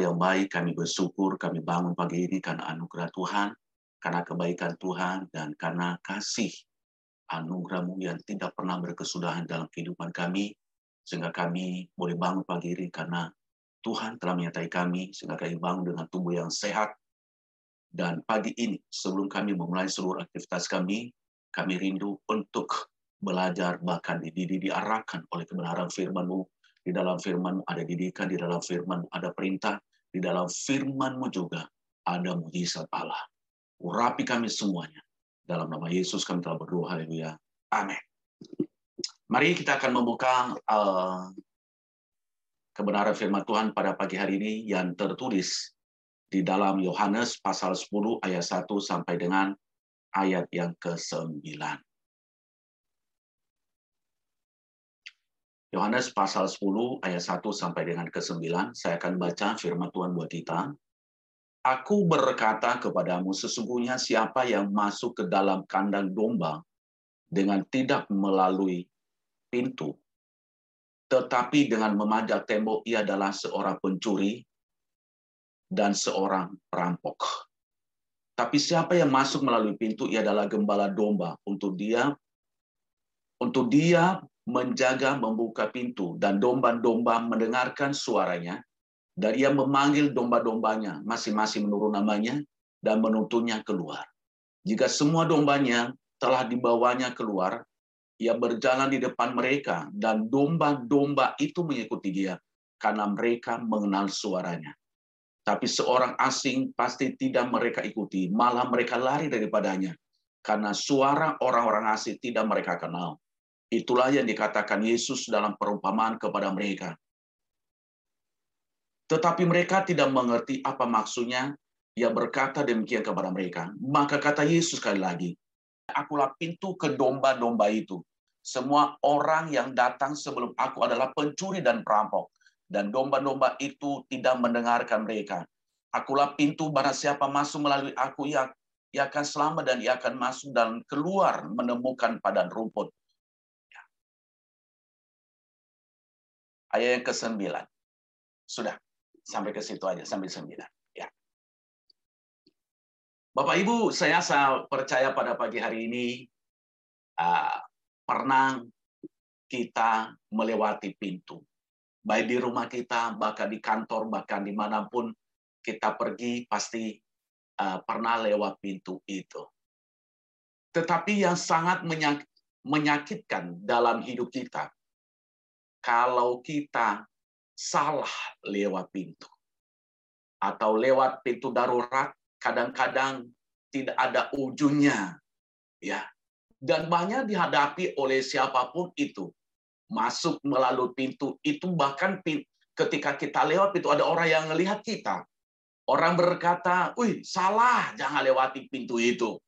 Yang baik, kami bersyukur, kami bangun pagi ini karena anugerah Tuhan, karena kebaikan Tuhan, dan karena kasih anugerahmu yang tidak pernah berkesudahan dalam kehidupan kami, sehingga kami boleh bangun pagi ini karena Tuhan telah menyertai kami, sehingga kami bangun dengan tubuh yang sehat. Dan pagi ini, sebelum kami memulai seluruh aktivitas kami, kami rindu untuk belajar, bahkan dididik, diarahkan oleh kebenaran firman-Mu, di dalam firman ada didikan, di dalam firman ada perintah, di dalam firmanmu juga ada mujizat Allah. Urapi kami semuanya. Dalam nama Yesus kami telah berdoa. Haleluya. Amin. Mari kita akan membuka uh, kebenaran firman Tuhan pada pagi hari ini yang tertulis di dalam Yohanes pasal 10 ayat 1 sampai dengan ayat yang ke-9. Yohanes pasal 10 ayat 1 sampai dengan ke-9. Saya akan baca firman Tuhan buat kita. Aku berkata kepadamu, sesungguhnya siapa yang masuk ke dalam kandang domba dengan tidak melalui pintu, tetapi dengan memanjat tembok ia adalah seorang pencuri dan seorang perampok. Tapi siapa yang masuk melalui pintu ia adalah gembala domba untuk dia untuk dia menjaga membuka pintu dan domba-domba mendengarkan suaranya dan ia memanggil domba-dombanya masing-masing menurut namanya dan menuntunnya keluar. Jika semua dombanya telah dibawanya keluar, ia berjalan di depan mereka dan domba-domba itu mengikuti dia karena mereka mengenal suaranya. Tapi seorang asing pasti tidak mereka ikuti, malah mereka lari daripadanya karena suara orang-orang asing tidak mereka kenal. Itulah yang dikatakan Yesus dalam perumpamaan kepada mereka. Tetapi mereka tidak mengerti apa maksudnya. Ia berkata demikian kepada mereka. Maka kata Yesus sekali lagi, Akulah pintu ke domba-domba itu. Semua orang yang datang sebelum aku adalah pencuri dan perampok. Dan domba-domba itu tidak mendengarkan mereka. Akulah pintu barang siapa masuk melalui aku, ia, ia akan selamat dan ia akan masuk dan keluar menemukan padan rumput. Ayat yang ke-9. Sudah, sampai ke situ aja, sampai 9. Ya. Bapak Ibu, saya, percaya pada pagi hari ini uh, pernah kita melewati pintu. Baik di rumah kita, bahkan di kantor, bahkan di mana pun kita pergi, pasti uh, pernah lewat pintu itu. Tetapi yang sangat menyakitkan dalam hidup kita kalau kita salah lewat pintu atau lewat pintu darurat kadang-kadang tidak ada ujungnya ya. Dan banyak dihadapi oleh siapa pun itu. Masuk melalui pintu itu bahkan ketika kita lewat pintu ada orang yang melihat kita. Orang berkata, "Wih, salah, jangan lewati pintu itu."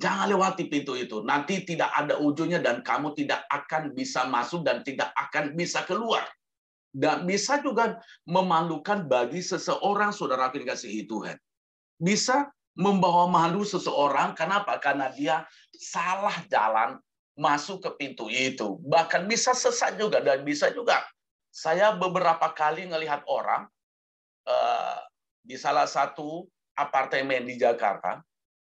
Jangan lewati pintu itu. Nanti tidak ada ujungnya dan kamu tidak akan bisa masuk dan tidak akan bisa keluar. Dan bisa juga memalukan bagi seseorang saudara dikasihi Tuhan. Bisa membawa malu seseorang. Kenapa? Karena dia salah jalan masuk ke pintu itu. Bahkan bisa sesat juga dan bisa juga. Saya beberapa kali melihat orang uh, di salah satu apartemen di Jakarta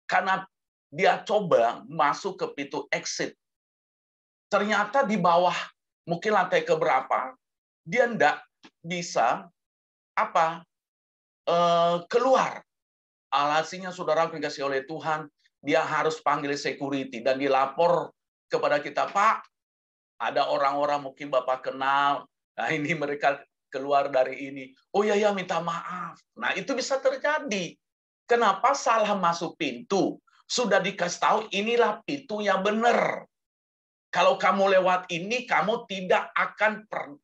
karena dia coba masuk ke pintu exit. Ternyata di bawah mungkin lantai keberapa dia tidak bisa apa eh, keluar. Alhasilnya saudara dikasih oleh Tuhan, dia harus panggil security dan dilapor kepada kita, Pak, ada orang-orang mungkin Bapak kenal, nah ini mereka keluar dari ini. Oh ya ya minta maaf. Nah itu bisa terjadi. Kenapa salah masuk pintu? Sudah dikasih tahu inilah pintu yang benar. Kalau kamu lewat ini, kamu tidak akan per,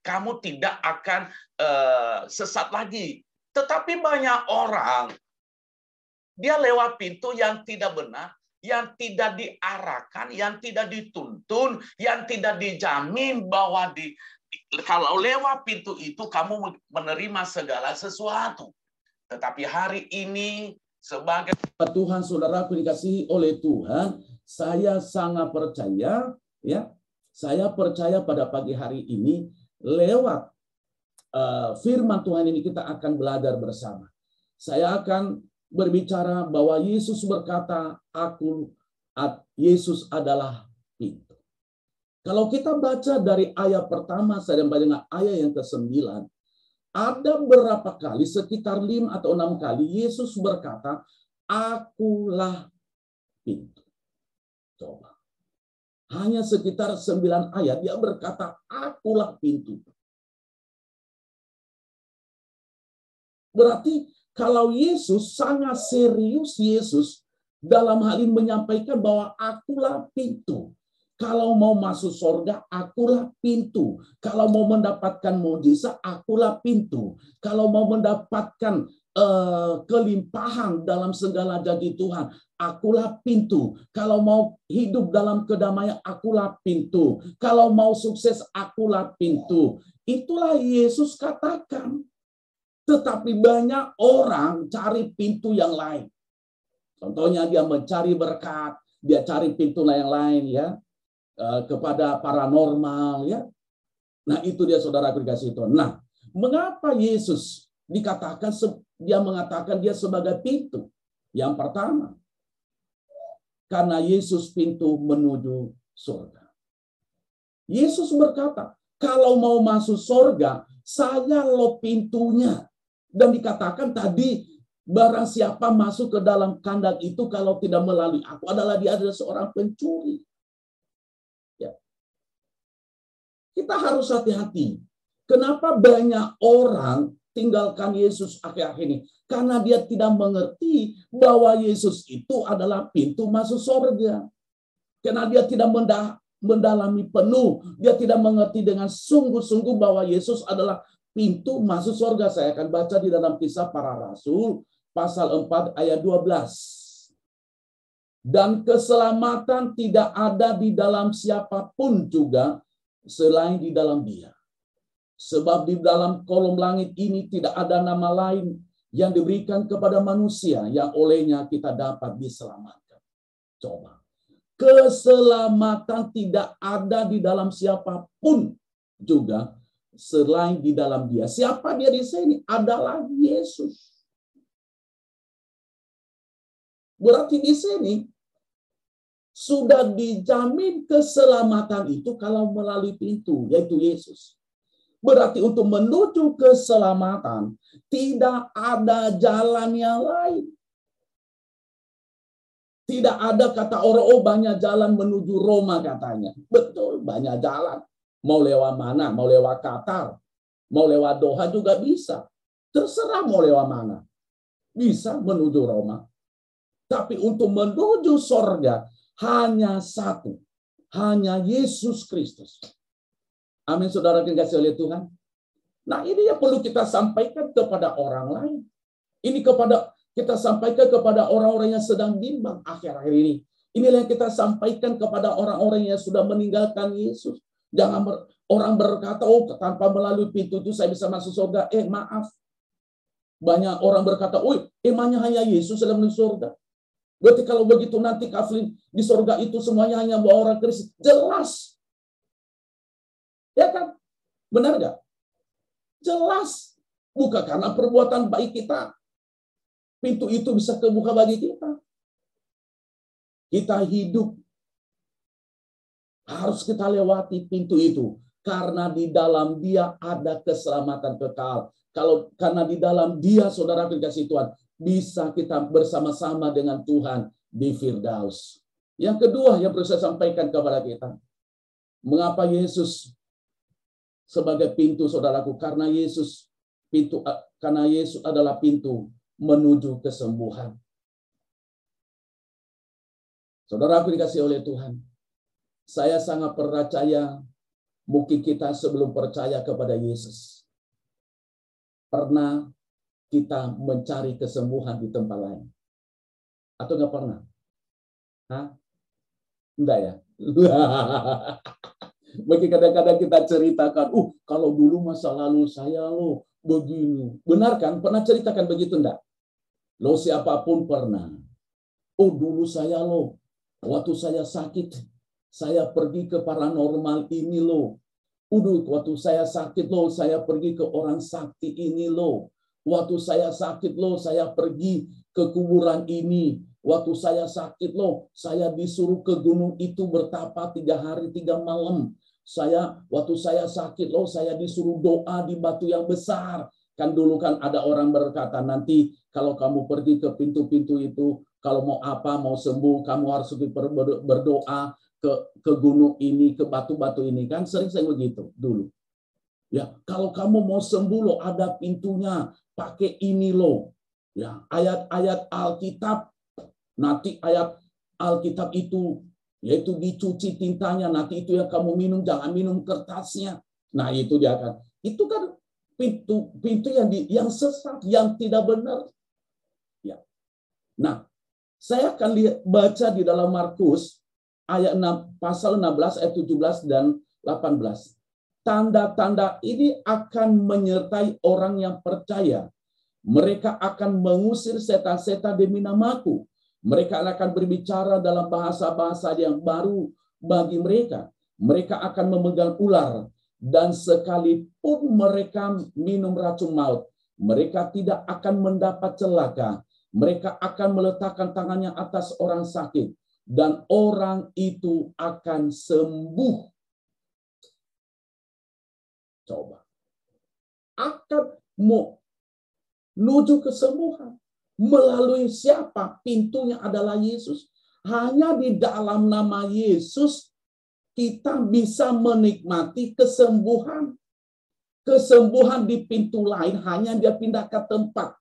kamu tidak akan uh, sesat lagi. Tetapi banyak orang dia lewat pintu yang tidak benar, yang tidak diarahkan, yang tidak dituntun, yang tidak dijamin bahwa di kalau lewat pintu itu kamu menerima segala sesuatu. Tetapi hari ini sebagai Tuhan saudaraku dikasihi oleh Tuhan, saya sangat percaya ya. Saya percaya pada pagi hari ini lewat uh, firman Tuhan ini kita akan belajar bersama. Saya akan berbicara bahwa Yesus berkata, "Aku Yesus adalah pintu." Kalau kita baca dari ayat pertama sampai dengan ayat yang ke-9, ada berapa kali, sekitar lima atau enam kali, Yesus berkata, Akulah pintu. Coba. Hanya sekitar sembilan ayat, dia berkata, Akulah pintu. Berarti kalau Yesus sangat serius Yesus dalam hal ini menyampaikan bahwa akulah pintu. Kalau mau masuk surga, akulah pintu. Kalau mau mendapatkan mujizat, akulah pintu. Kalau mau mendapatkan uh, kelimpahan dalam segala janji Tuhan, akulah pintu. Kalau mau hidup dalam kedamaian, akulah pintu. Kalau mau sukses, akulah pintu. Itulah Yesus katakan. Tetapi banyak orang cari pintu yang lain. Contohnya dia mencari berkat, dia cari pintu yang lain ya kepada paranormal ya. Nah, itu dia saudara aplikasi itu. Nah, mengapa Yesus dikatakan dia mengatakan dia sebagai pintu? Yang pertama, karena Yesus pintu menuju surga. Yesus berkata, kalau mau masuk surga, saya lo pintunya. Dan dikatakan tadi, barang siapa masuk ke dalam kandang itu kalau tidak melalui aku adalah dia adalah seorang pencuri. Kita harus hati-hati. Kenapa banyak orang tinggalkan Yesus akhir-akhir ini? Karena dia tidak mengerti bahwa Yesus itu adalah pintu masuk surga. Karena dia tidak mendalami penuh. Dia tidak mengerti dengan sungguh-sungguh bahwa Yesus adalah pintu masuk surga. Saya akan baca di dalam kisah para rasul pasal 4 ayat 12. Dan keselamatan tidak ada di dalam siapa pun juga selain di dalam dia. Sebab di dalam kolom langit ini tidak ada nama lain yang diberikan kepada manusia yang olehnya kita dapat diselamatkan. Coba. Keselamatan tidak ada di dalam siapa pun juga selain di dalam dia. Siapa dia di sini? Adalah Yesus. Berarti di sini sudah dijamin keselamatan itu kalau melalui pintu, yaitu Yesus. Berarti untuk menuju keselamatan tidak ada jalan yang lain. Tidak ada kata orang, oh banyak jalan menuju Roma katanya. Betul, banyak jalan. Mau lewat mana? Mau lewat Qatar. Mau lewat Doha juga bisa. Terserah mau lewat mana. Bisa menuju Roma. Tapi untuk menuju sorga, hanya satu. Hanya Yesus Kristus. Amin, saudara dikasih oleh Tuhan. Nah, ini yang perlu kita sampaikan kepada orang lain. Ini kepada kita sampaikan kepada orang-orang yang sedang bimbang akhir-akhir ini. Inilah yang kita sampaikan kepada orang-orang yang sudah meninggalkan Yesus. Jangan ber, orang berkata, oh tanpa melalui pintu itu saya bisa masuk surga. Eh maaf. Banyak orang berkata, oh emangnya hanya Yesus dalam surga. Berarti kalau begitu nanti kafir di sorga itu semuanya hanya orang Kristen. Jelas. Ya kan? Benar nggak? Jelas. Bukan karena perbuatan baik kita. Pintu itu bisa kebuka bagi kita. Kita hidup. Harus kita lewati pintu itu. Karena di dalam dia ada keselamatan kekal. Kalau karena di dalam dia saudara kasih Tuhan bisa kita bersama-sama dengan Tuhan di Firdaus. Yang kedua yang perlu saya sampaikan kepada kita. Mengapa Yesus sebagai pintu saudaraku? Karena Yesus pintu karena Yesus adalah pintu menuju kesembuhan. Saudaraku dikasih oleh Tuhan. Saya sangat percaya mungkin kita sebelum percaya kepada Yesus pernah kita mencari kesembuhan di tempat lain? Atau nggak pernah? Hah? Enggak ya? Bagi kadang-kadang kita ceritakan, uh kalau dulu masa lalu saya lo begini. Benar kan? Pernah ceritakan begitu enggak? Lo siapa pun pernah. Oh dulu saya lo, waktu saya sakit, saya pergi ke paranormal ini lo. Udah, waktu saya sakit loh, saya pergi ke orang sakti ini loh. Waktu saya sakit loh, saya pergi ke kuburan ini. Waktu saya sakit loh, saya disuruh ke gunung itu bertapa tiga hari tiga malam. Saya waktu saya sakit loh, saya disuruh doa di batu yang besar. Kan dulu kan ada orang berkata nanti kalau kamu pergi ke pintu-pintu itu, kalau mau apa, mau sembuh, kamu harus berdoa ke ke gunung ini, ke batu-batu ini kan sering saya begitu dulu. Ya, kalau kamu mau sembuh loh ada pintunya, pakai ini loh. Ya, ayat-ayat Alkitab nanti ayat Alkitab itu yaitu dicuci tintanya, nanti itu yang kamu minum jangan minum kertasnya. Nah, itu dia kan. Itu kan pintu pintu yang di, yang sesat, yang tidak benar. Ya. Nah, saya akan lihat baca di dalam Markus ayat 6, pasal 16 ayat 17 dan 18. Tanda-tanda ini akan menyertai orang yang percaya. Mereka akan mengusir setan-setan demi namaku. Mereka akan berbicara dalam bahasa-bahasa yang baru bagi mereka. Mereka akan memegang ular dan sekalipun mereka minum racun maut, mereka tidak akan mendapat celaka. Mereka akan meletakkan tangannya atas orang sakit dan orang itu akan sembuh. Coba. Akan mau menuju kesembuhan. Melalui siapa? Pintunya adalah Yesus. Hanya di dalam nama Yesus kita bisa menikmati kesembuhan. Kesembuhan di pintu lain hanya dia pindah ke tempat.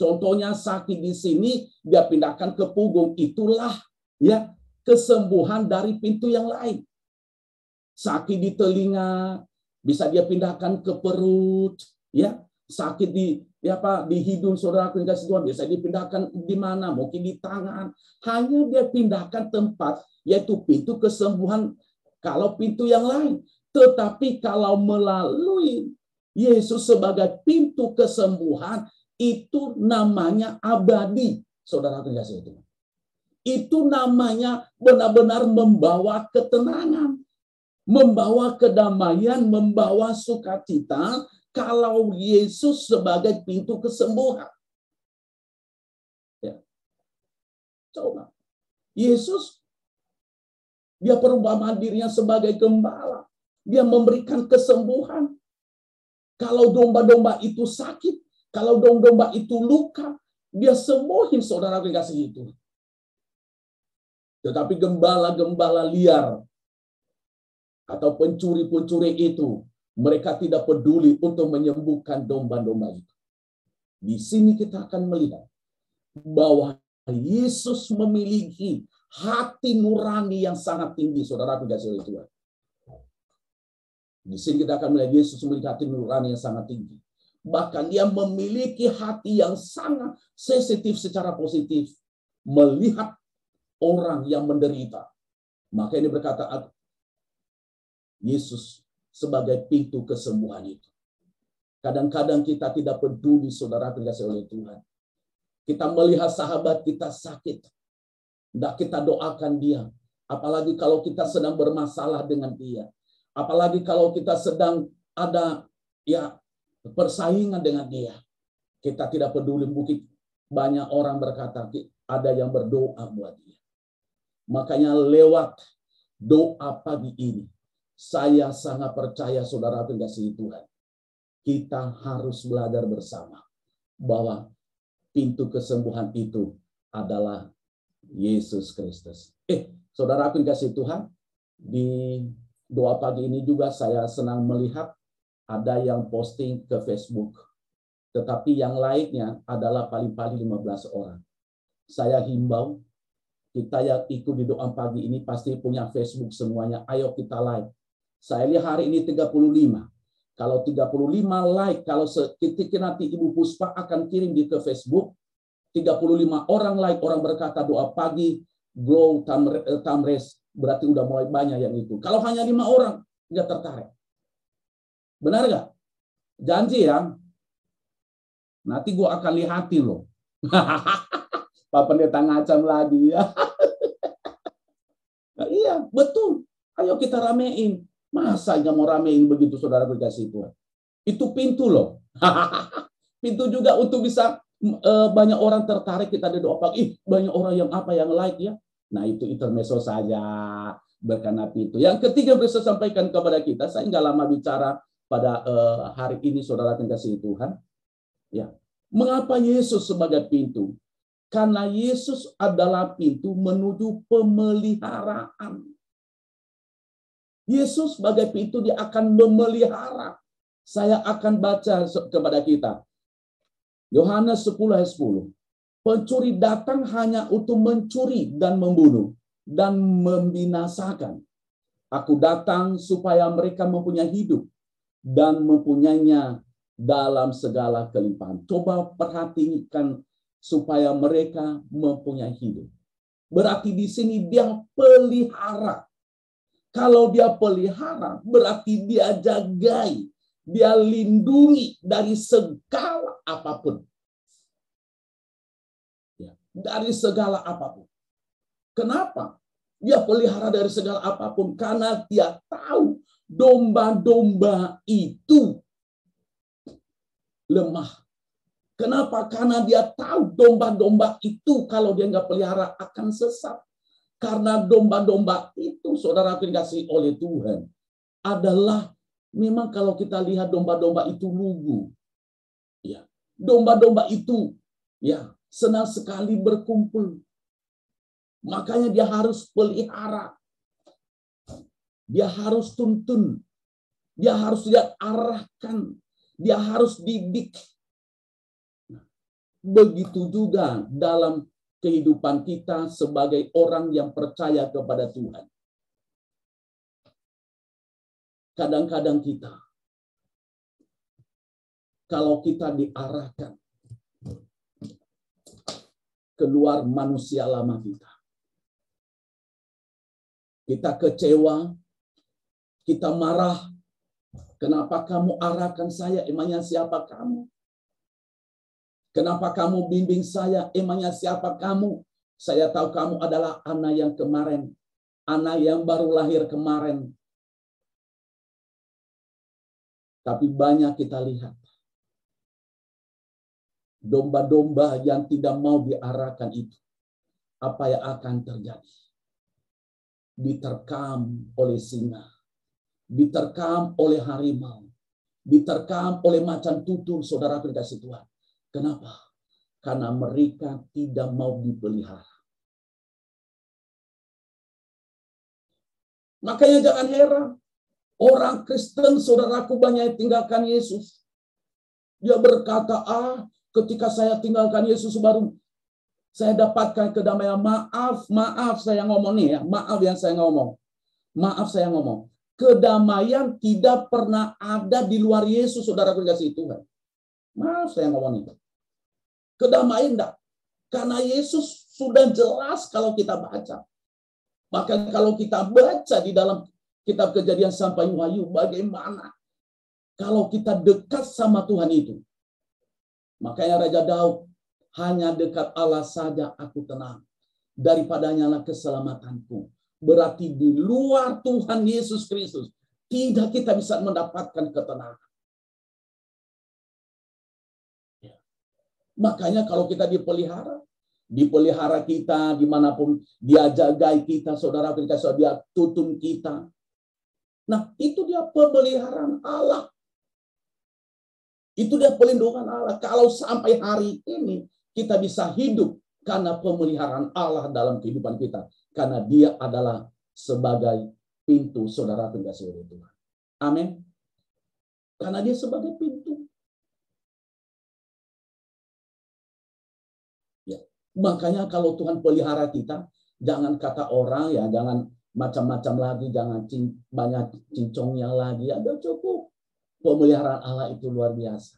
Contohnya sakit di sini, dia pindahkan ke punggung. Itulah ya kesembuhan dari pintu yang lain. Sakit di telinga bisa dia pindahkan ke perut, ya. Sakit di ya apa di hidung saudara yang kasih Tuhan bisa dipindahkan di mana? Mungkin di tangan. Hanya dia pindahkan tempat yaitu pintu kesembuhan kalau pintu yang lain. Tetapi kalau melalui Yesus sebagai pintu kesembuhan itu namanya abadi. Saudara kasih Tuhan itu namanya benar-benar membawa ketenangan, membawa kedamaian, membawa sukacita kalau Yesus sebagai pintu kesembuhan. Ya. Coba. Yesus dia perumpamaan dirinya sebagai gembala. Dia memberikan kesembuhan. Kalau domba-domba itu sakit, kalau domba-domba itu luka, dia sembuhin saudara kasih itu. Tetapi gembala-gembala liar atau pencuri-pencuri itu, mereka tidak peduli untuk menyembuhkan domba-domba itu. Di sini kita akan melihat bahwa Yesus memiliki hati nurani yang sangat tinggi, saudara tidak oleh Tuhan. Di sini kita akan melihat Yesus memiliki hati nurani yang sangat tinggi. Bahkan dia memiliki hati yang sangat sensitif secara positif. Melihat orang yang menderita. Maka ini berkata Yesus sebagai pintu kesembuhan itu. Kadang-kadang kita tidak peduli saudara dikasih oleh Tuhan. Kita melihat sahabat kita sakit. Tidak kita doakan dia. Apalagi kalau kita sedang bermasalah dengan dia. Apalagi kalau kita sedang ada ya persaingan dengan dia. Kita tidak peduli mungkin banyak orang berkata ada yang berdoa buat dia. Makanya lewat doa pagi ini, saya sangat percaya saudara kasih Tuhan. Kita harus belajar bersama bahwa pintu kesembuhan itu adalah Yesus Kristus. Eh, saudara kasih Tuhan, di doa pagi ini juga saya senang melihat ada yang posting ke Facebook. Tetapi yang lainnya adalah paling-paling 15 orang. Saya himbau kita yang ikut di doa pagi ini pasti punya Facebook semuanya. Ayo kita like. Saya lihat hari ini 35. Kalau 35 like, kalau ketika nanti Ibu Puspa akan kirim di ke Facebook, 35 orang like, orang berkata doa pagi, grow eh, tamres, berarti udah mulai banyak yang itu. Kalau hanya lima orang, nggak tertarik. Benar nggak? Janji ya. Nanti gua akan lihatin loh. Pak Pendeta ngacam lagi ya. nah, iya, betul. Ayo kita ramein. Masa nggak mau ramein begitu saudara berkasih Tuhan? Itu pintu loh. pintu juga untuk bisa uh, banyak orang tertarik kita di doa. Ih, banyak orang yang apa yang like ya. Nah itu intermezzo saja berkenaan pintu. Yang ketiga bisa sampaikan kepada kita, saya nggak lama bicara pada uh, hari ini saudara kasih Tuhan. Ya, mengapa Yesus sebagai pintu? Karena Yesus adalah pintu menuju pemeliharaan. Yesus sebagai pintu dia akan memelihara. Saya akan baca kepada kita. Yohanes 10 ayat 10. Pencuri datang hanya untuk mencuri dan membunuh dan membinasakan. Aku datang supaya mereka mempunyai hidup dan mempunyainya dalam segala kelimpahan. Coba perhatikan supaya mereka mempunyai hidup. Berarti di sini dia pelihara. Kalau dia pelihara, berarti dia jagai, dia lindungi dari segala apa pun dari segala apa pun. Kenapa? Dia pelihara dari segala apa pun karena dia tahu domba-domba itu lemah. Kenapa? Karena dia tahu domba-domba itu kalau dia nggak pelihara akan sesat. Karena domba-domba itu, saudara dikasih oleh Tuhan, adalah memang kalau kita lihat domba-domba itu lugu. Ya, domba-domba itu ya senang sekali berkumpul. Makanya dia harus pelihara. Dia harus tuntun. Dia harus dia arahkan. Dia harus didik. Begitu juga dalam kehidupan kita sebagai orang yang percaya kepada Tuhan. Kadang-kadang kita, kalau kita diarahkan, keluar manusia lama kita. Kita kecewa, kita marah. Kenapa kamu arahkan saya? Emangnya siapa kamu? Kenapa kamu bimbing saya? Emangnya siapa kamu? Saya tahu kamu adalah anak yang kemarin. Anak yang baru lahir kemarin. Tapi banyak kita lihat domba-domba yang tidak mau diarahkan itu, apa yang akan terjadi? Diterkam oleh singa, diterkam oleh harimau, diterkam oleh macan tutul, saudara kasih Tuhan. Kenapa? Karena mereka tidak mau dipelihara. Makanya jangan heran. Orang Kristen, saudaraku banyak yang tinggalkan Yesus. Dia berkata, ah ketika saya tinggalkan Yesus baru saya dapatkan kedamaian. Maaf, maaf saya ngomong nih ya. Maaf yang saya ngomong. Maaf saya ngomong. Kedamaian tidak pernah ada di luar Yesus, saudara kasih Tuhan. Maaf saya ngomong nih. Kedamaian enggak. Karena Yesus sudah jelas kalau kita baca. Maka kalau kita baca di dalam kitab kejadian sampai wahyu, bagaimana kalau kita dekat sama Tuhan itu, Makanya Raja Daud, hanya dekat Allah saja aku tenang. Daripadanya lah keselamatanku. Berarti di luar Tuhan Yesus Kristus, tidak kita bisa mendapatkan ketenangan. Makanya kalau kita dipelihara, dipelihara kita di mana pun dia jagai kita, saudara kita, dia tuntun kita. Nah itu dia pemeliharaan Allah. Itu dia pelindungan Allah. Kalau sampai hari ini kita bisa hidup karena pemeliharaan Allah dalam kehidupan kita. Karena dia adalah sebagai pintu saudara kasih oleh Tuhan. Amin. Karena dia sebagai pintu. Makanya kalau Tuhan pelihara kita, jangan kata orang ya, jangan macam-macam lagi, jangan cing, banyak cincongnya lagi, ada cukup pemeliharaan Allah itu luar biasa.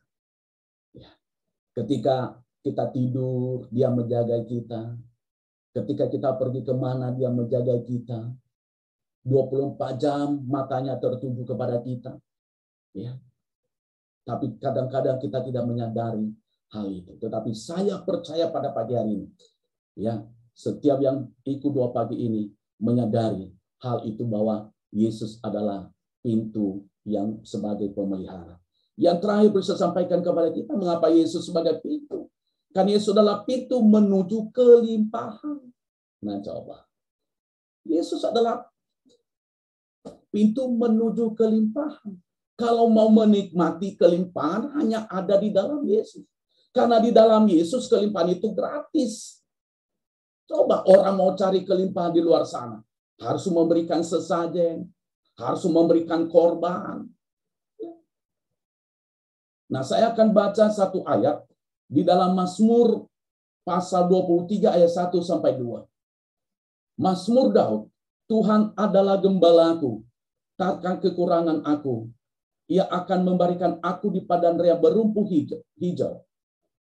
Ya. Ketika kita tidur, dia menjaga kita. Ketika kita pergi ke mana, dia menjaga kita. 24 jam matanya tertuju kepada kita. Ya. Tapi kadang-kadang kita tidak menyadari hal itu. Tetapi saya percaya pada pagi hari ini. Ya, setiap yang ikut dua pagi ini menyadari hal itu bahwa Yesus adalah pintu yang sebagai pemelihara. Yang terakhir bisa sampaikan kepada kita mengapa Yesus sebagai pintu. Kan Yesus adalah pintu menuju kelimpahan. Nah coba. Yesus adalah pintu menuju kelimpahan. Kalau mau menikmati kelimpahan hanya ada di dalam Yesus. Karena di dalam Yesus kelimpahan itu gratis. Coba orang mau cari kelimpahan di luar sana. Harus memberikan sesajen. Harus memberikan korban. Nah saya akan baca satu ayat di dalam Mazmur pasal 23 ayat 1 sampai 2. Mazmur Daud, Tuhan adalah gembalaku, takkan kekurangan aku. Ia akan memberikan aku di padang raya berumpu hijau.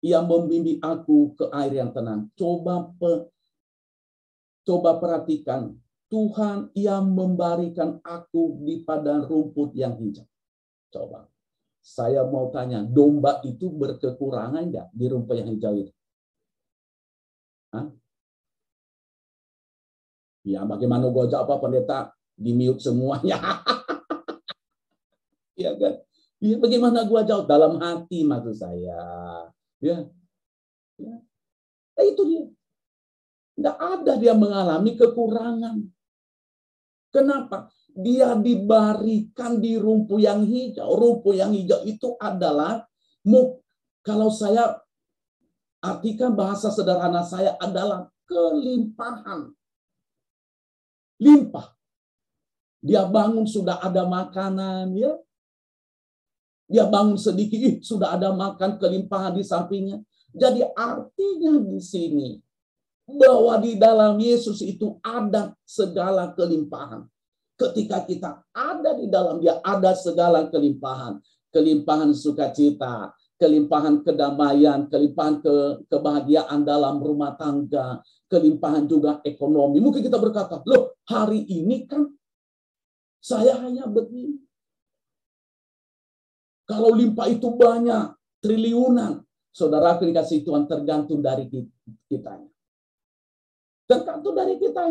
Ia membimbing aku ke air yang tenang. Coba pe, coba perhatikan. Tuhan yang memberikan aku di padang rumput yang hijau. Coba. Saya mau tanya, domba itu berkekurangan enggak di rumput yang hijau itu? Hah? Ya, bagaimana jawab apa pendeta? Di mute semuanya. Iya kan? Ya, bagaimana gua jawab dalam hati maksud saya. Ya. ya. Nah, itu dia. Tidak ada dia mengalami kekurangan. Kenapa? Dia dibarikan di rumpu yang hijau. Rumpu yang hijau itu adalah kalau saya artikan bahasa sederhana saya adalah kelimpahan. Limpah. Dia bangun sudah ada makanan ya. Dia bangun sedikit, sudah ada makan kelimpahan di sampingnya. Jadi artinya di sini bahwa di dalam Yesus itu ada segala kelimpahan. Ketika kita ada di dalam dia ada segala kelimpahan. Kelimpahan sukacita, kelimpahan kedamaian, kelimpahan ke, kebahagiaan dalam rumah tangga, kelimpahan juga ekonomi. Mungkin kita berkata, loh hari ini kan saya hanya begini. Kalau limpah itu banyak, triliunan, saudara dikasih Tuhan tergantung dari kita. Tergantung dari kita.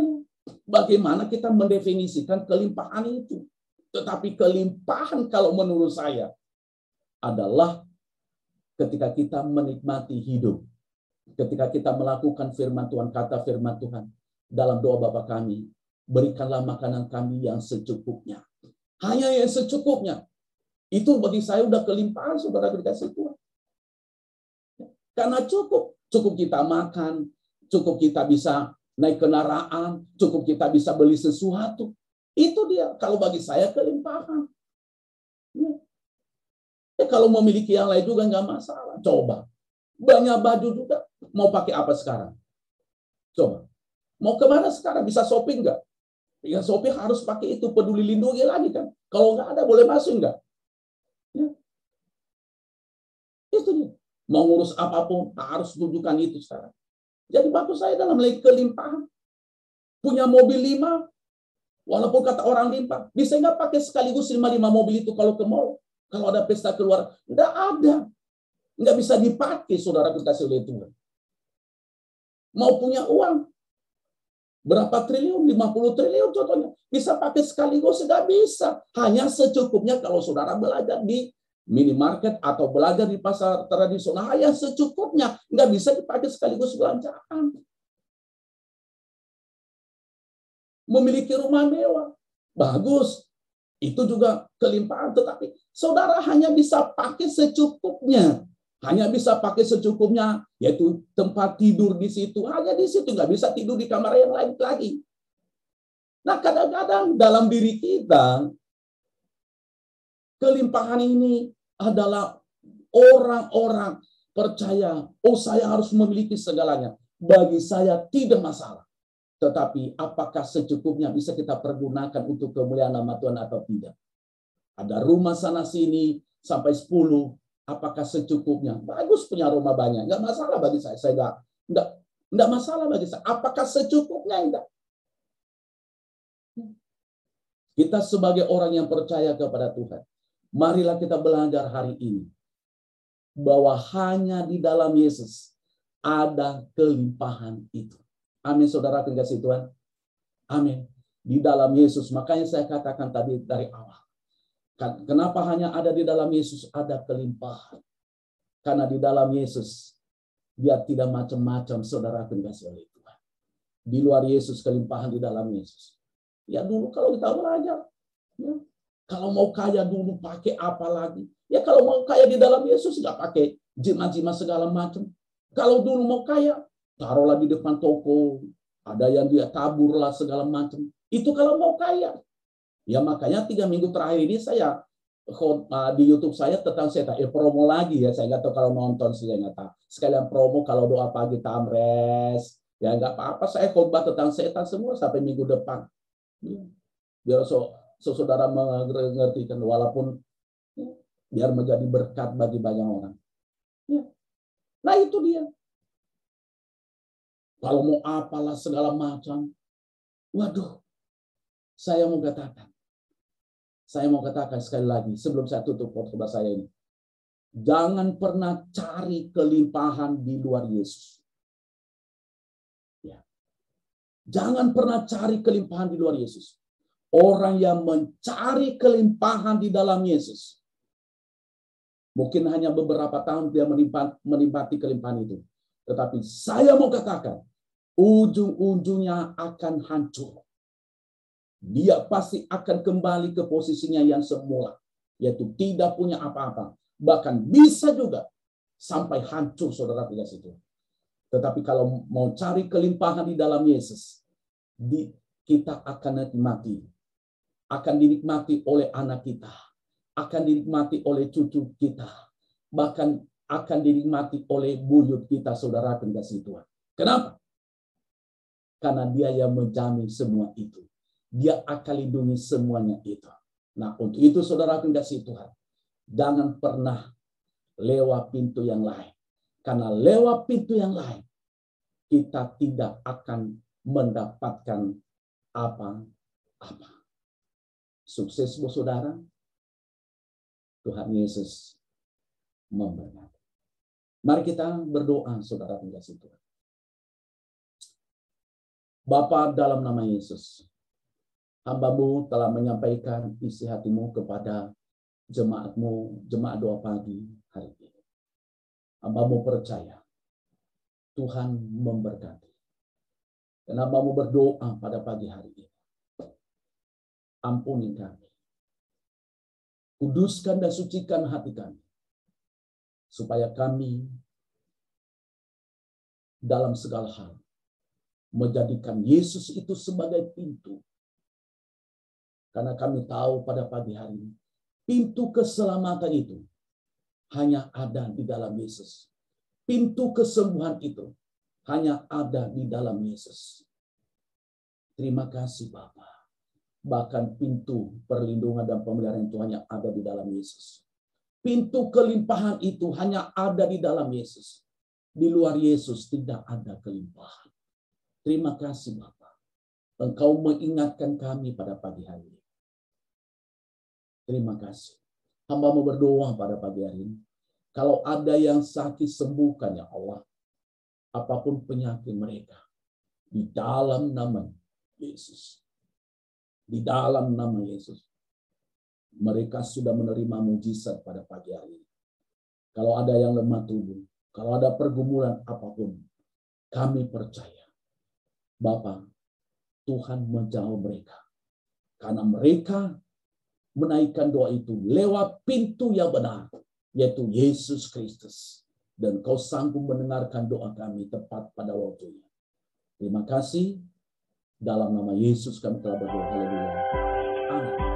Bagaimana kita mendefinisikan kelimpahan itu. Tetapi kelimpahan kalau menurut saya adalah ketika kita menikmati hidup. Ketika kita melakukan firman Tuhan, kata firman Tuhan. Dalam doa Bapa kami, berikanlah makanan kami yang secukupnya. Hanya yang secukupnya. Itu bagi saya udah kelimpahan saudara dikasih Tuhan. Karena cukup. Cukup kita makan, cukup kita bisa naik kendaraan, cukup kita bisa beli sesuatu. Itu dia. Kalau bagi saya kelimpahan. Ya. ya kalau memiliki yang lain juga nggak masalah. Coba. Banyak baju juga. Mau pakai apa sekarang? Coba. Mau ke mana sekarang? Bisa shopping nggak? Ya shopping harus pakai itu peduli lindungi lagi kan. Kalau nggak ada boleh masuk nggak? Ya. Itu. Mau ngurus apa pun harus tunjukkan itu sekarang. Jadi bagus saya dalam kelimpahan. Punya mobil lima, walaupun kata orang limpah, bisa nggak pakai sekaligus lima lima mobil itu kalau ke mall? Kalau ada pesta keluar, nggak ada. Nggak bisa dipakai, saudara kasih oleh Tuhan. Mau punya uang, berapa triliun, 50 triliun contohnya. Bisa pakai sekaligus, nggak bisa. Hanya secukupnya kalau saudara belajar di minimarket atau belajar di pasar tradisional, hanya secukupnya. Nggak bisa dipakai sekaligus belanjaan. Memiliki rumah mewah, bagus. Itu juga kelimpahan, tetapi saudara hanya bisa pakai secukupnya. Hanya bisa pakai secukupnya, yaitu tempat tidur di situ. Hanya di situ, nggak bisa tidur di kamar yang lain lagi. Nah, kadang-kadang dalam diri kita, kelimpahan ini adalah orang-orang percaya, oh saya harus memiliki segalanya. Bagi saya tidak masalah. Tetapi apakah secukupnya bisa kita pergunakan untuk kemuliaan nama Tuhan atau tidak? Ada rumah sana sini sampai 10, apakah secukupnya? Bagus punya rumah banyak, nggak masalah bagi saya. Saya nggak, nggak, nggak masalah bagi saya. Apakah secukupnya? Enggak. Kita sebagai orang yang percaya kepada Tuhan, marilah kita belajar hari ini bahwa hanya di dalam Yesus ada kelimpahan itu. Amin, saudara kasih Tuhan. Amin. Di dalam Yesus, makanya saya katakan tadi dari awal, Kenapa hanya ada di dalam Yesus ada kelimpahan? Karena di dalam Yesus dia tidak macam-macam saudara kasih oleh Tuhan. Di luar Yesus kelimpahan di dalam Yesus. Ya dulu kalau kita belajar, ya, kalau mau kaya dulu pakai apa lagi? Ya kalau mau kaya di dalam Yesus nggak pakai jimat-jimat segala macam. Kalau dulu mau kaya, taruhlah di depan toko, ada yang dia tabur lah segala macam. Itu kalau mau kaya. Ya makanya tiga minggu terakhir ini saya uh, di YouTube saya tentang saya eh promo lagi ya saya nggak tahu kalau nonton saya nggak tahu sekalian promo kalau doa pagi tamres ya nggak apa-apa saya khotbah tentang setan semua sampai minggu depan ya. biar so saudara mengerti kan walaupun ya, biar menjadi berkat bagi banyak orang ya. nah itu dia kalau mau apalah segala macam waduh saya mau katakan saya mau katakan sekali lagi sebelum saya tutup khotbah saya ini. Jangan pernah cari kelimpahan di luar Yesus. Ya. Jangan pernah cari kelimpahan di luar Yesus. Orang yang mencari kelimpahan di dalam Yesus. Mungkin hanya beberapa tahun dia menikmati kelimpahan itu. Tetapi saya mau katakan, ujung-ujungnya akan hancur dia pasti akan kembali ke posisinya yang semula, yaitu tidak punya apa-apa. Bahkan bisa juga sampai hancur saudara tidak situ. Tetapi kalau mau cari kelimpahan di dalam Yesus, kita akan nikmati. Akan dinikmati oleh anak kita. Akan dinikmati oleh cucu kita. Bahkan akan dinikmati oleh buyut kita, saudara kasih Tuhan. Kenapa? Karena dia yang menjamin semua itu. Dia akan lindungi semuanya itu. Nah, untuk itu saudara kasih Tuhan, jangan pernah lewat pintu yang lain. Karena lewat pintu yang lain, kita tidak akan mendapatkan apa-apa. Sukses buat saudara. Tuhan Yesus memberkati. Mari kita berdoa, saudara kasih Tuhan. Bapak dalam nama Yesus, hambamu telah menyampaikan isi hatimu kepada jemaatmu, jemaat doa pagi hari ini. Hambamu percaya Tuhan memberkati. Dan hambamu berdoa pada pagi hari ini. Ampuni kami. Kuduskan dan sucikan hati kami. Supaya kami dalam segala hal menjadikan Yesus itu sebagai pintu karena kami tahu pada pagi hari ini, pintu keselamatan itu hanya ada di dalam Yesus. Pintu kesembuhan itu hanya ada di dalam Yesus. Terima kasih Bapak. Bahkan pintu perlindungan dan pemeliharaan itu hanya ada di dalam Yesus. Pintu kelimpahan itu hanya ada di dalam Yesus. Di luar Yesus tidak ada kelimpahan. Terima kasih Bapak. Engkau mengingatkan kami pada pagi hari ini. Terima kasih. Hamba mau berdoa pada pagi hari ini. Kalau ada yang sakit sembuhkan ya Allah. Apa pun penyakit mereka. Di dalam nama Yesus. Di dalam nama Yesus. Mereka sudah menerima mujizat pada pagi hari ini. Kalau ada yang lemah tubuh. Kalau ada pergumulan apa pun. Kami percaya. Bapak, Tuhan menjawab mereka. Karena mereka menaikkan doa itu lewat pintu yang benar, yaitu Yesus Kristus. Dan kau sanggup mendengarkan doa kami tepat pada waktunya. Terima kasih. Dalam nama Yesus kami telah berdoa. Haleluya. Amin.